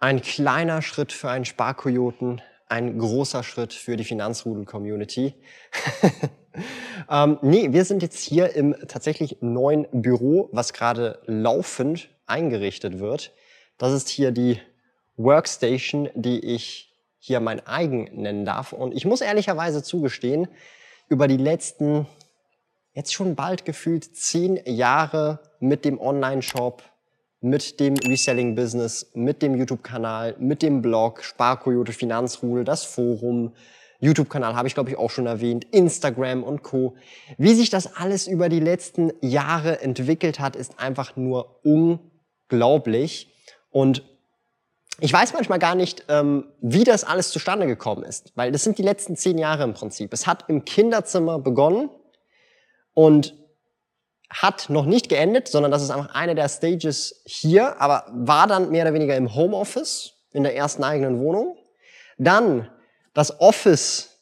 Ein kleiner Schritt für einen Sparkoyoten, ein großer Schritt für die Finanzrudel-Community. ähm, nee, wir sind jetzt hier im tatsächlich neuen Büro, was gerade laufend eingerichtet wird. Das ist hier die Workstation, die ich hier mein eigen nennen darf. Und ich muss ehrlicherweise zugestehen, über die letzten, jetzt schon bald gefühlt zehn Jahre mit dem Online-Shop, mit dem Reselling-Business, mit dem YouTube-Kanal, mit dem Blog, Sparkoyote Finanzrudel, das Forum, YouTube-Kanal habe ich glaube ich auch schon erwähnt, Instagram und Co. Wie sich das alles über die letzten Jahre entwickelt hat, ist einfach nur unglaublich. Und ich weiß manchmal gar nicht, ähm, wie das alles zustande gekommen ist, weil das sind die letzten zehn Jahre im Prinzip. Es hat im Kinderzimmer begonnen und hat noch nicht geendet, sondern das ist einfach eine der Stages hier, aber war dann mehr oder weniger im Homeoffice, in der ersten eigenen Wohnung. Dann das Office,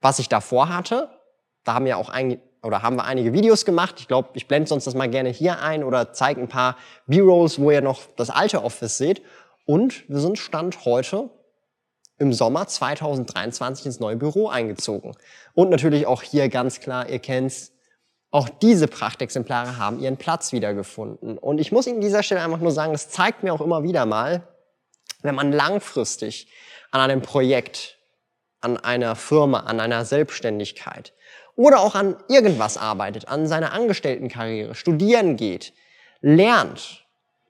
was ich davor hatte. Da haben wir auch ein, oder haben wir einige Videos gemacht. Ich glaube, ich blende sonst das mal gerne hier ein oder zeige ein paar B-Rolls, wo ihr noch das alte Office seht. Und wir sind Stand heute im Sommer 2023 ins neue Büro eingezogen. Und natürlich auch hier ganz klar, ihr kennt's, auch diese Prachtexemplare haben ihren Platz wiedergefunden. Und ich muss Ihnen an dieser Stelle einfach nur sagen, das zeigt mir auch immer wieder mal, wenn man langfristig an einem Projekt, an einer Firma, an einer Selbstständigkeit oder auch an irgendwas arbeitet, an seiner Angestelltenkarriere, studieren geht, lernt,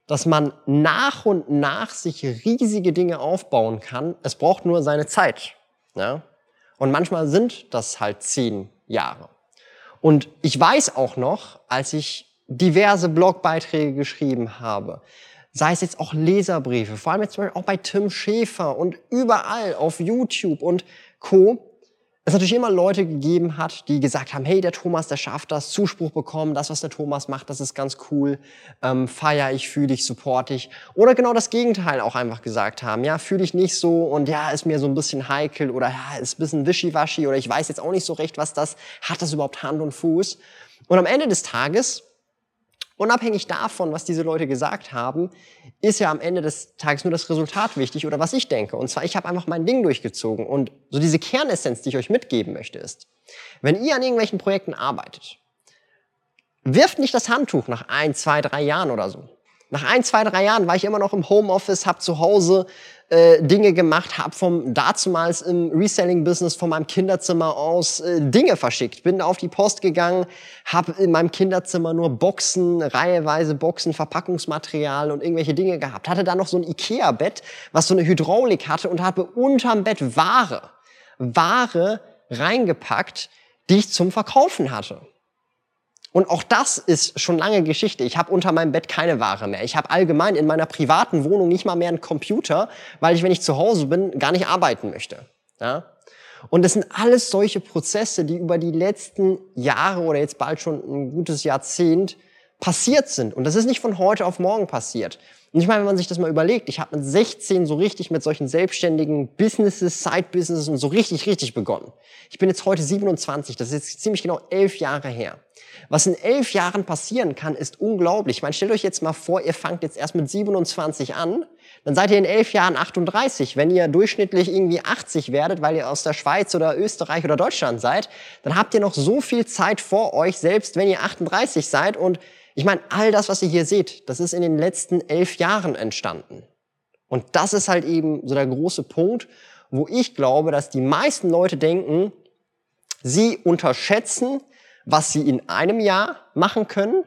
dass man nach und nach sich riesige Dinge aufbauen kann. Es braucht nur seine Zeit. Ja? Und manchmal sind das halt zehn Jahre. Und ich weiß auch noch, als ich diverse Blogbeiträge geschrieben habe, sei es jetzt auch Leserbriefe, vor allem jetzt zum Beispiel auch bei Tim Schäfer und überall auf YouTube und Co es natürlich immer Leute gegeben hat, die gesagt haben, hey, der Thomas, der schafft das, Zuspruch bekommen, das, was der Thomas macht, das ist ganz cool, ähm, feier ich, fühle ich, support ich. Oder genau das Gegenteil auch einfach gesagt haben, ja, fühle ich nicht so und ja, ist mir so ein bisschen heikel oder ja, ist ein bisschen wischiwaschi oder ich weiß jetzt auch nicht so recht, was das, hat das überhaupt Hand und Fuß? Und am Ende des Tages Unabhängig davon, was diese Leute gesagt haben, ist ja am Ende des Tages nur das Resultat wichtig oder was ich denke. Und zwar, ich habe einfach mein Ding durchgezogen. Und so diese Kernessenz, die ich euch mitgeben möchte, ist, wenn ihr an irgendwelchen Projekten arbeitet, wirft nicht das Handtuch nach ein, zwei, drei Jahren oder so. Nach ein, zwei, drei Jahren war ich immer noch im Homeoffice, habe zu Hause äh, Dinge gemacht, habe vom dazumals im Reselling-Business von meinem Kinderzimmer aus äh, Dinge verschickt. Bin auf die Post gegangen, habe in meinem Kinderzimmer nur Boxen, reiheweise Boxen, Verpackungsmaterial und irgendwelche Dinge gehabt. Hatte da noch so ein Ikea-Bett, was so eine Hydraulik hatte und habe unterm Bett Ware, Ware reingepackt, die ich zum Verkaufen hatte. Und auch das ist schon lange Geschichte. Ich habe unter meinem Bett keine Ware mehr. Ich habe allgemein in meiner privaten Wohnung nicht mal mehr einen Computer, weil ich, wenn ich zu Hause bin, gar nicht arbeiten möchte. Ja? Und das sind alles solche Prozesse, die über die letzten Jahre oder jetzt bald schon ein gutes Jahrzehnt passiert sind. Und das ist nicht von heute auf morgen passiert. Und ich meine, wenn man sich das mal überlegt, ich habe mit 16 so richtig mit solchen selbstständigen Businesses, Side-Businesses und so richtig, richtig begonnen. Ich bin jetzt heute 27, das ist jetzt ziemlich genau elf Jahre her. Was in elf Jahren passieren kann, ist unglaublich. Ich meine, stellt euch jetzt mal vor, ihr fangt jetzt erst mit 27 an, dann seid ihr in elf Jahren 38. Wenn ihr durchschnittlich irgendwie 80 werdet, weil ihr aus der Schweiz oder Österreich oder Deutschland seid, dann habt ihr noch so viel Zeit vor euch, selbst wenn ihr 38 seid und ich meine, all das, was ihr hier seht, das ist in den letzten elf Jahren entstanden. Und das ist halt eben so der große Punkt, wo ich glaube, dass die meisten Leute denken, sie unterschätzen, was sie in einem Jahr machen können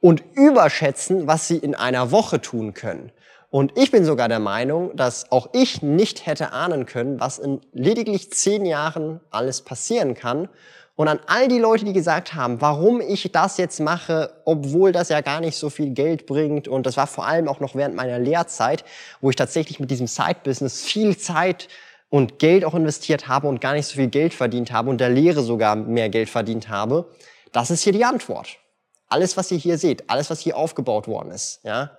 und überschätzen, was sie in einer Woche tun können. Und ich bin sogar der Meinung, dass auch ich nicht hätte ahnen können, was in lediglich zehn Jahren alles passieren kann. Und an all die Leute, die gesagt haben, warum ich das jetzt mache, obwohl das ja gar nicht so viel Geld bringt. Und das war vor allem auch noch während meiner Lehrzeit, wo ich tatsächlich mit diesem Side-Business viel Zeit und Geld auch investiert habe und gar nicht so viel Geld verdient habe und der Lehre sogar mehr Geld verdient habe. Das ist hier die Antwort. Alles, was ihr hier seht, alles, was hier aufgebaut worden ist, ja.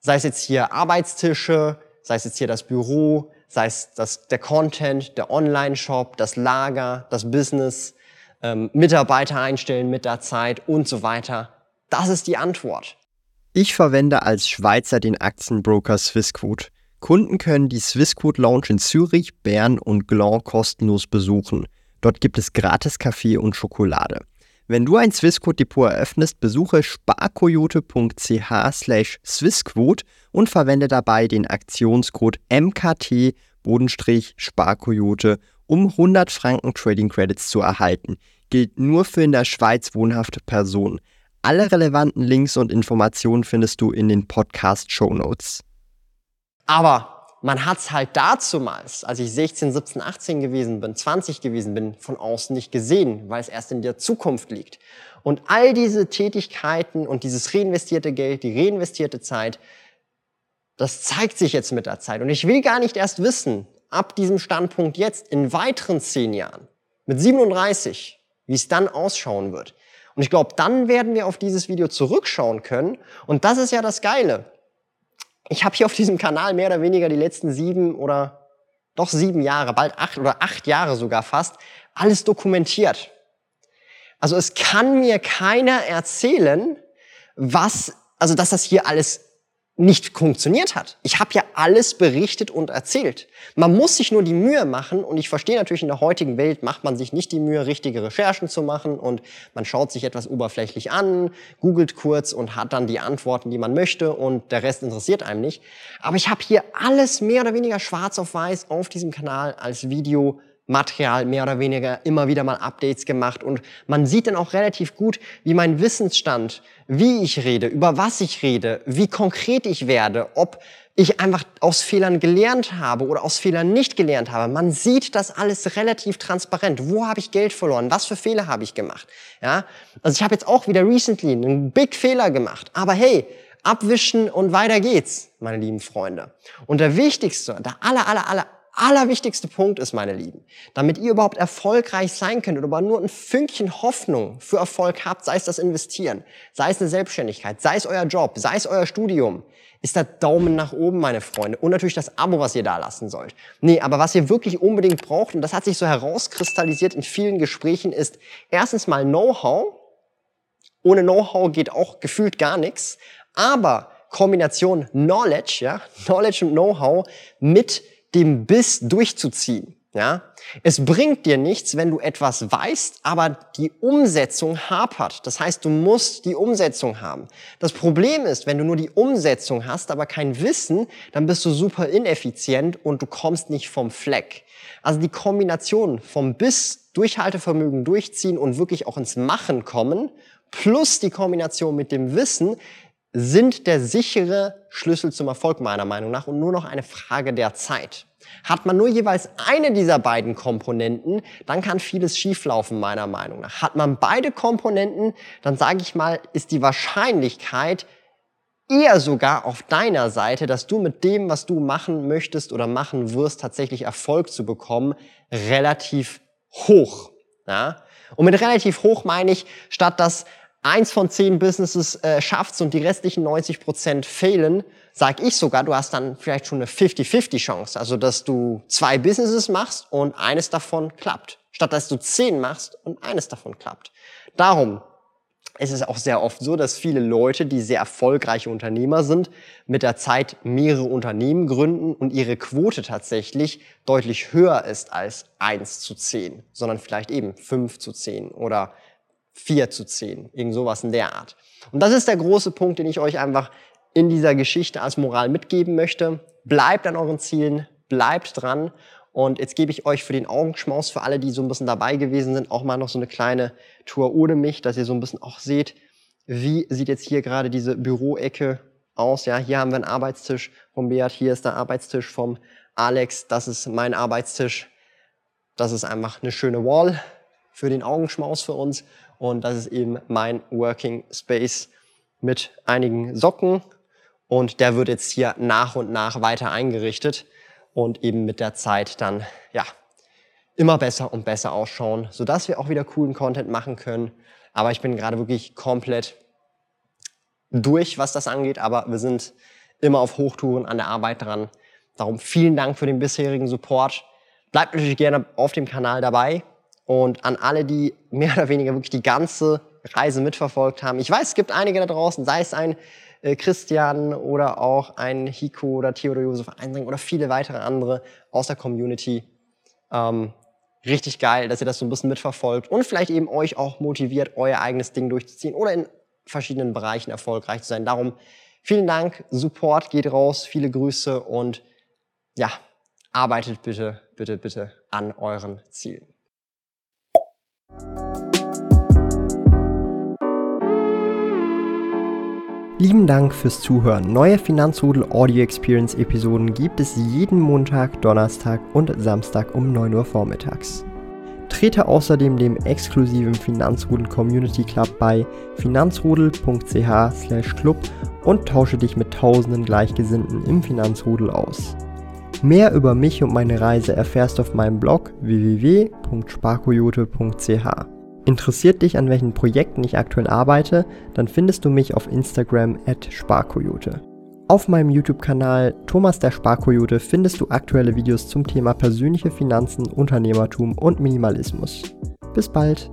Sei es jetzt hier Arbeitstische, sei es jetzt hier das Büro, sei es das, der Content, der Online-Shop, das Lager, das Business, ähm, Mitarbeiter einstellen mit der Zeit und so weiter. Das ist die Antwort. Ich verwende als Schweizer den Aktienbroker Swissquote. Kunden können die Swissquote Lounge in Zürich, Bern und Gland kostenlos besuchen. Dort gibt es gratis Kaffee und Schokolade. Wenn du ein Swissquote-Depot eröffnest, besuche sparkoyote.ch slash Swissquote und verwende dabei den Aktionscode MKT-Sparkoyote, um 100 Franken Trading Credits zu erhalten. Gilt nur für in der Schweiz wohnhafte Personen. Alle relevanten Links und Informationen findest du in den Podcast-Show Notes. Aber man hat's halt dazumals, als ich 16, 17, 18 gewesen bin, 20 gewesen bin, von außen nicht gesehen, weil es erst in der Zukunft liegt. Und all diese Tätigkeiten und dieses reinvestierte Geld, die reinvestierte Zeit, das zeigt sich jetzt mit der Zeit. Und ich will gar nicht erst wissen, ab diesem Standpunkt jetzt, in weiteren zehn Jahren, mit 37, wie es dann ausschauen wird. Und ich glaube, dann werden wir auf dieses Video zurückschauen können. Und das ist ja das Geile ich habe hier auf diesem Kanal mehr oder weniger die letzten sieben oder doch sieben Jahre, bald acht oder acht Jahre sogar fast, alles dokumentiert. Also es kann mir keiner erzählen, was, also dass das hier alles nicht funktioniert hat. Ich habe ja alles berichtet und erzählt. Man muss sich nur die Mühe machen und ich verstehe natürlich in der heutigen Welt macht man sich nicht die Mühe, richtige Recherchen zu machen und man schaut sich etwas oberflächlich an, googelt kurz und hat dann die Antworten, die man möchte und der Rest interessiert einem nicht. Aber ich habe hier alles mehr oder weniger schwarz auf weiß auf diesem Kanal als Video Material mehr oder weniger immer wieder mal Updates gemacht und man sieht dann auch relativ gut, wie mein Wissensstand, wie ich rede, über was ich rede, wie konkret ich werde, ob ich einfach aus Fehlern gelernt habe oder aus Fehlern nicht gelernt habe. Man sieht das alles relativ transparent. Wo habe ich Geld verloren? Was für Fehler habe ich gemacht? Ja, also ich habe jetzt auch wieder recently einen Big Fehler gemacht. Aber hey, abwischen und weiter geht's, meine lieben Freunde. Und der wichtigste, der aller, aller, aller allerwichtigste Punkt ist, meine Lieben, damit ihr überhaupt erfolgreich sein könnt oder nur ein Fünkchen Hoffnung für Erfolg habt, sei es das Investieren, sei es eine Selbstständigkeit, sei es euer Job, sei es euer Studium, ist der Daumen nach oben, meine Freunde. Und natürlich das Abo, was ihr da lassen sollt. Nee, aber was ihr wirklich unbedingt braucht, und das hat sich so herauskristallisiert in vielen Gesprächen, ist erstens mal Know-how. Ohne Know-how geht auch gefühlt gar nichts. Aber Kombination Knowledge, ja, Knowledge und Know-how mit dem Biss durchzuziehen. Ja, es bringt dir nichts, wenn du etwas weißt, aber die Umsetzung hapert. Das heißt, du musst die Umsetzung haben. Das Problem ist, wenn du nur die Umsetzung hast, aber kein Wissen, dann bist du super ineffizient und du kommst nicht vom Fleck. Also die Kombination vom Biss, Durchhaltevermögen durchziehen und wirklich auch ins Machen kommen, plus die Kombination mit dem Wissen, sind der sichere Schlüssel zum Erfolg meiner Meinung nach und nur noch eine Frage der Zeit. Hat man nur jeweils eine dieser beiden Komponenten, dann kann vieles schieflaufen, meiner Meinung nach. Hat man beide Komponenten, dann sage ich mal, ist die Wahrscheinlichkeit eher sogar auf deiner Seite, dass du mit dem, was du machen möchtest oder machen wirst, tatsächlich Erfolg zu bekommen, relativ hoch. Ja? Und mit relativ hoch meine ich, statt dass eins von zehn Businesses äh, schaffst und die restlichen 90 Prozent fehlen, sag ich sogar, du hast dann vielleicht schon eine 50-50 Chance. Also, dass du zwei Businesses machst und eines davon klappt. Statt dass du zehn machst und eines davon klappt. Darum ist es auch sehr oft so, dass viele Leute, die sehr erfolgreiche Unternehmer sind, mit der Zeit mehrere Unternehmen gründen und ihre Quote tatsächlich deutlich höher ist als eins zu zehn, sondern vielleicht eben fünf zu zehn oder 4 zu 10. Irgend sowas in der Art. Und das ist der große Punkt, den ich euch einfach in dieser Geschichte als Moral mitgeben möchte. Bleibt an euren Zielen, bleibt dran. Und jetzt gebe ich euch für den Augenschmaus, für alle, die so ein bisschen dabei gewesen sind, auch mal noch so eine kleine Tour ohne mich, dass ihr so ein bisschen auch seht, wie sieht jetzt hier gerade diese Büroecke aus. Ja, hier haben wir einen Arbeitstisch vom Beat, hier ist der Arbeitstisch vom Alex, das ist mein Arbeitstisch. Das ist einfach eine schöne Wall für den Augenschmaus für uns. Und das ist eben mein Working Space mit einigen Socken. Und der wird jetzt hier nach und nach weiter eingerichtet und eben mit der Zeit dann, ja, immer besser und besser ausschauen, sodass wir auch wieder coolen Content machen können. Aber ich bin gerade wirklich komplett durch, was das angeht, aber wir sind immer auf Hochtouren an der Arbeit dran. Darum vielen Dank für den bisherigen Support. Bleibt natürlich gerne auf dem Kanal dabei. Und an alle, die mehr oder weniger wirklich die ganze Reise mitverfolgt haben. Ich weiß, es gibt einige da draußen, sei es ein äh, Christian oder auch ein Hiko oder Theodor Josef Einsring oder viele weitere andere aus der Community. Ähm, richtig geil, dass ihr das so ein bisschen mitverfolgt und vielleicht eben euch auch motiviert, euer eigenes Ding durchzuziehen oder in verschiedenen Bereichen erfolgreich zu sein. Darum vielen Dank, Support geht raus, viele Grüße und ja, arbeitet bitte, bitte, bitte an euren Zielen. Lieben Dank fürs Zuhören. Neue Finanzrudel Audio Experience Episoden gibt es jeden Montag, Donnerstag und Samstag um 9 Uhr vormittags. Trete außerdem dem exklusiven Finanzrudel Community Club bei finanzrudel.ch/club und tausche dich mit tausenden Gleichgesinnten im Finanzrudel aus. Mehr über mich und meine Reise erfährst du auf meinem Blog www.sparkoyote.ch. Interessiert dich, an welchen Projekten ich aktuell arbeite, dann findest du mich auf Instagram at sparkoyote. Auf meinem YouTube-Kanal Thomas der Sparkoyote findest du aktuelle Videos zum Thema persönliche Finanzen, Unternehmertum und Minimalismus. Bis bald!